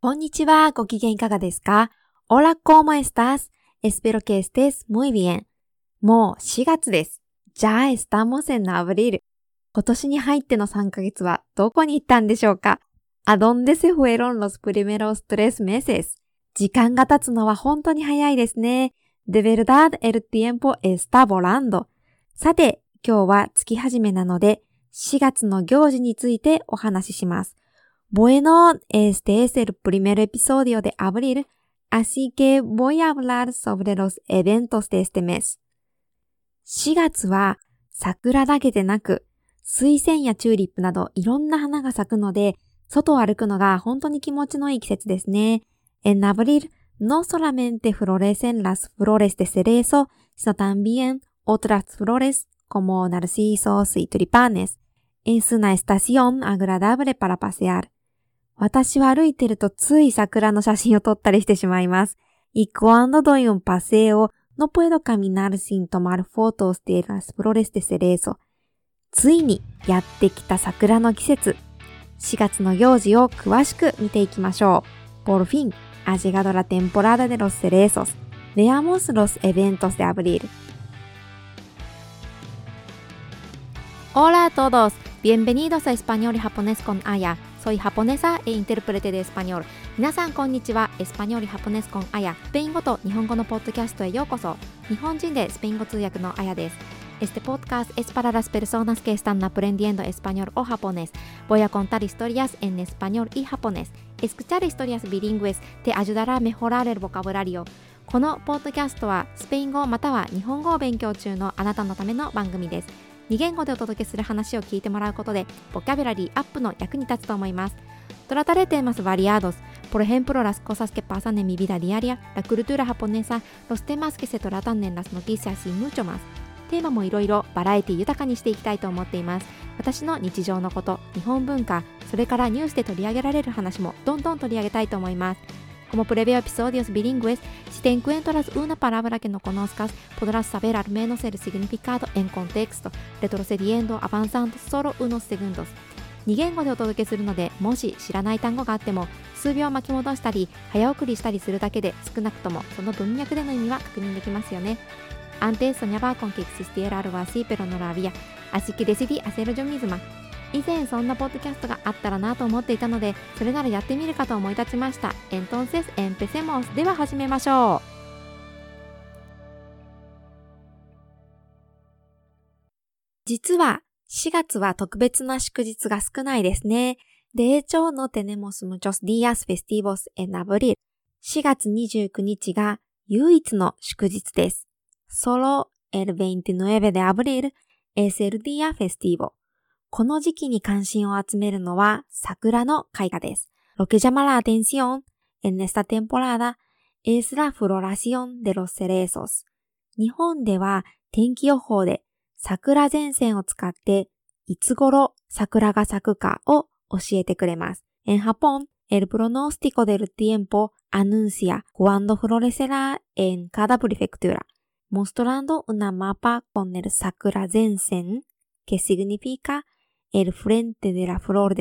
こんにちは。ご機嫌いかがですか Hola, ¿cómo estás? Espero que estés muy bien. もう4月です。Ya estamos en abril. 今年に入っての3ヶ月はどこに行ったんでしょうか ¿A dónde se fueron los primeros tres meses? 時間が経つのは本当に早いですね。De verdad, el tiempo está volando. さて、今日は月始めなので、4月の行事についてお話しします。Bueno, este es el primer episodio de abril, así que voy a hablar sobre los eventos de este mes. 4月は桜だけでなく、水仙やチューリップなどいろんな花が咲くので、外を歩くのが本当に気持ちのいい季節ですね。En abril no solamente florecen las flores de cerezo, sino también otras flores como narcisos y tulipanes. Es una estación agradable para pasear. 私は歩いてるとつい桜の写真を撮ったりしてしまいます。イコアンドドイオンパセオ、ノポエドカミナルシントマルフォートをしてるアスプロレスデセレー。ついにやってきた桜の季節。4月の行事を詳しく見ていきましょう。ポルフィン、アジガドラテンポラダデロスセレーソス、レアモスロスエベントスデアブリール。オーラートドス、ビエンベニードスエスパニオリハポネスコンアヤ。Soy japonesa e intérprete de español. 皆さんこんにちは。エスパニョールハポネスコンアヤ。スペイン語と日本語のポッドキャストへようこそ。日本人でスペイン語通訳のアヤです。Este podcast es para las personas que están aprendiendo español o japonés. Voy a contar historias en español y japonés. Escuchar historias bilingües te ayudará a mejorar el vocabulario. このポッドキャストはスペイン語または日本語を勉強中のあなたのための番組です。 2言語でお届けする話を聞いてもらうことで、ボキャブラリーアップの役に立つと思います。 Trataré temas variados, por ejemplo las cosas que pasan en mi vida diaria, la cultura japonesa, los temas que se tratan en las noticias y mucho más.テーマもいろいろバラエティ豊かにしていきたいと思っています。私の日常のこと、日本文化、それからニュースで取り上げられる話もどんどん取り上げたいと思います。Como previo episodios bilingües, si te encuentras una palabra que no conozcas, podrás saber al menos el significado en contexto, retrocediendo, avanzando solo unos segundos. 2言語でお届けするので、もし知らない単語があっても、数秒巻き戻したり、早送りしたりするだけで少なくともその文脈での意味は確認できますよね。Antes soñaba con que existiera algo así, pero no lo había. Así que decidí hacerlo yo misma. 以前そんなポッドキャストがあったらなと思っていたのでそれならやってみるかと思い立ちましたえんとんせすエンペセモスでは始めましょう実は4月は特別な祝日が少ないですね。 De hecho no tenemos muchos días festivos en abril. 4月29日が唯一の祝日です。 Solo el veintinueve de abril es el día festivo.この時期に関心を集めるのは桜の開花です。 Lo que llama la atención, en esta temporada, es la floración de los cerezos.日本では天気予報で桜前線を使っていつ頃桜が咲くかを教えてくれます。 En Japón, el pronóstico del tiempo, anuncia, cuándo florecerá, en cada prefectura. Mostrando una mapa con el 桜前線、 que significa, el frente de la flor。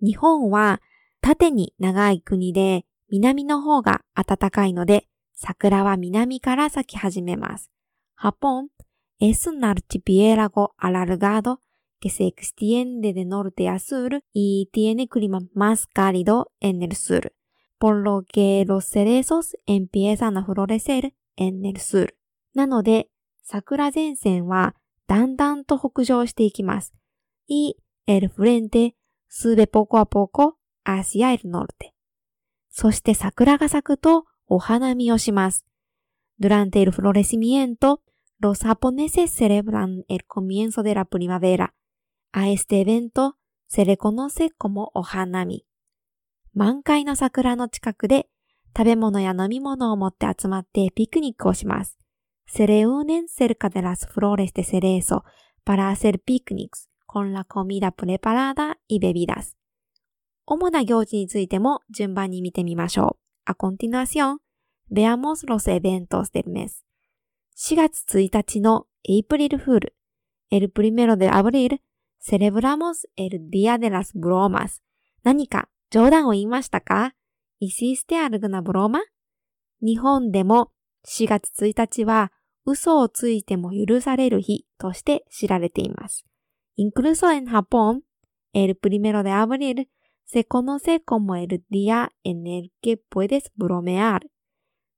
日本は縦に長い国で南の方が暖かいので桜は南から咲き始めます。 Japón, es un archipiélago alargado, que se extiende de norte a sur, y tiene clima más cálido en el sur. Por lo que los cerezos empiezan a florecer en el sur.なので、桜前線はだんだんと北上していきます。 Y, el frente,スーベポコポコ、アシアエルノルテ。そして桜が咲くとお花見をします。ドランテルフロレシミエント、ロサポネセセレブランエルコミエンソデラプリマベラ。アエステベント、セレコノセコモお花見。満開の桜の近くで食べ物や飲み物を持って集まってピクニックをします。Se reúnen cerca de las flores de cerezo para hacer picnics con la comida preparada y bebidas. 主な行事についても順番に見てみましょう。A continuación, veamos los eventos del mes. 4月1日の April Fool. El primero de abril, celebramos el Día de las Bromas. 何か冗談を言いましたか ¿Hiciste alguna broma? 日本でも4月1日は嘘をついても許される日として知られています。Incluso en Japón, el primero de abril se conoce como el día en el que puedes bromear.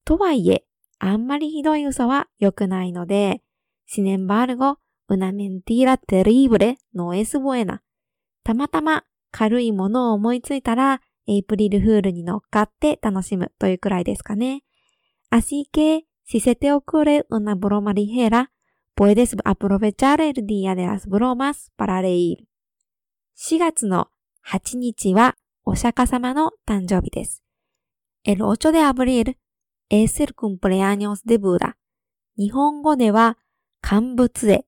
とはいえ、あんまりひどい嘘は良くないので、sin embargo, una mentira terrible no es buena. たまたま軽いものを思いついたら、エイプリルフールに乗っかって楽しむというくらいですかね。Así que, si se te ocurre una broma ligera, puedes aprovechar el día de las bromas para reír. 4月の8日はお釈迦様の誕生日です。El 8 de abril es el cumpleaños de Buda. 日本語では、乾物絵、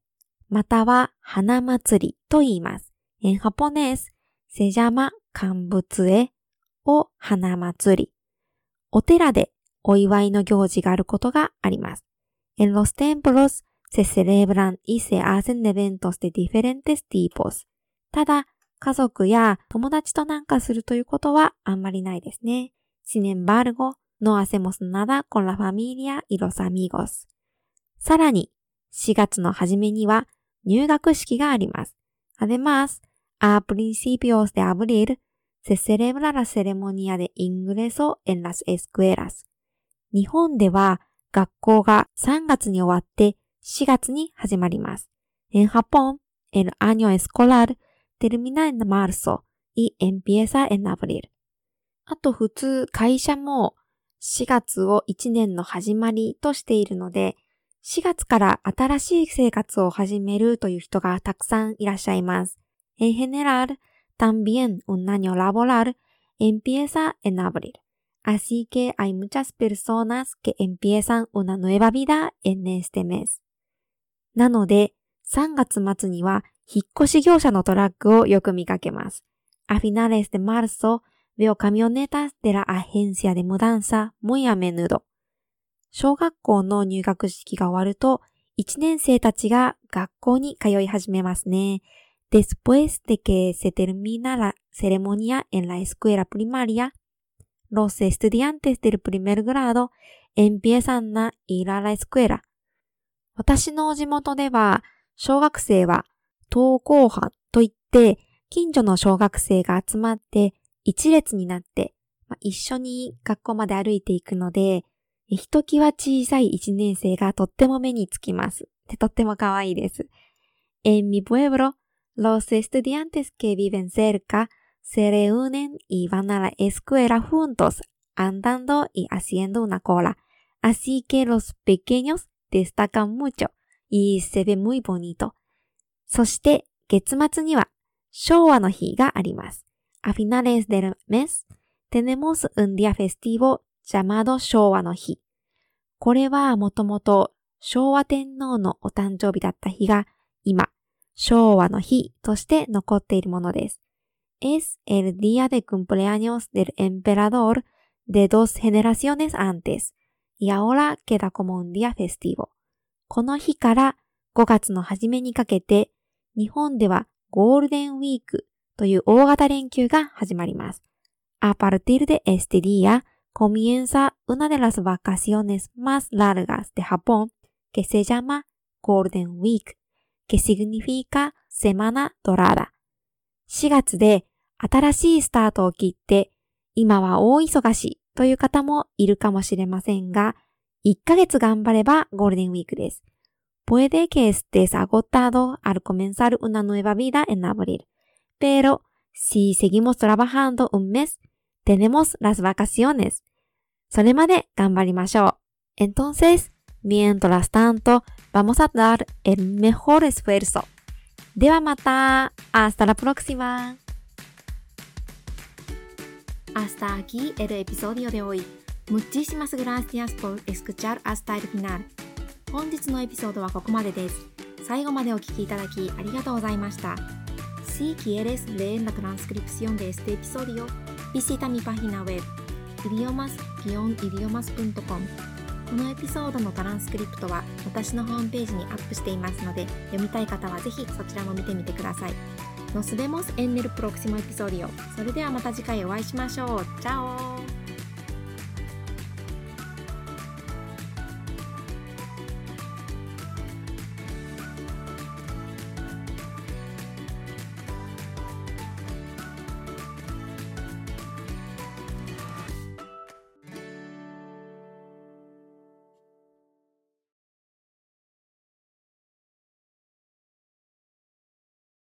または花祭りと言います。En japonés se llama 乾物絵を花祭り。お寺でお祝いの行事があることがあります。En los templos se celebran y se hacen eventos de diferentes tipos. ただ、家族や友達となんかするということはあんまりないですね。Sin embargo, no hacemos nada con la familia y los amigos. さらに、4月の初めには入学式があります。Además, a principios de abril se celebra la ceremonia de ingreso en las escuelas. 日本では学校が3月に終わって4月に始まります。En Japón, el año escolar termina en marzo y empieza en abril. あと普通会社も4月を1年の始まりとしているので、4月から新しい生活を始めるという人がたくさんいらっしゃいます。En general, también un año laboral empieza en abril. Así que hay muchas personas que empiezan una nueva vida en este mes. なので、3月末には引っ越し業者のトラックをよく見かけます。A finales de marzo veo camionetas de la agencia de mudanza muy a menudo. 小学校の入学式が終わると、1年生たちが学校に通い始めますね。Después de que se termina la ceremonia en la escuela primaria, los estudiantes del primer grado empiezan a ir a la escuela. 私の地元では、小学生は登校班といって、近所の小学生が集まって一列になって、まあ、一緒に学校まで歩いていくので、ひときわ小さい一年生がとっても目につきます。でとっても可愛いです。En mi pueblo, los estudiantes que viven cerca se reúnen y van a la escuela juntos, andando y haciendo una cola. Así que los pequeños destacan mucho y se ve muy bonito. そして月末には昭和の日があります。A finales del mes tenemos un día festivo llamado 昭和の日。これはもともと昭和天皇のお誕生日だった日が今、昭和の日として残っているものです。es el día de cumpleaños del emperador de dos generaciones antes y ahora queda como un día festivo. この日から5月の初めにかけて日本ではゴールデンウィークという大型連休が始まります。A partir de este día comienza una de las vacaciones más largas de Japón que se llama Golden Week, que significa Semana Dorada. 4月で 新しいスタートを切って、今は大忙しという方もいるかもしれませんが、1ヶ月頑張ればゴールデンウィークです。Puede que estés agotado al comenzar una nueva vida en abril, pero si seguimos trabajando un mes, tenemos las vacaciones. それまで頑張りましょう。Entonces, mientras tanto, vamos a dar el mejor esfuerzo. ではまた。Hasta la próxima. Hasta aquí el episodio de hoy. Muchísimas gracias por escuchar hasta el final. 本日のエピソードはここまでです。最後までお聞きいただきありがとうございました。Si quieres leer la transcripción de este episodio, visita mi página web idiomas-idiomas.com このエピソードのトランスクリプトは私のホームページにアップしていますので読みたい方はぜひそちらも見てみてください。Nos vemos en el próximo episodio. それではまた次回お会いしましょう。チャオ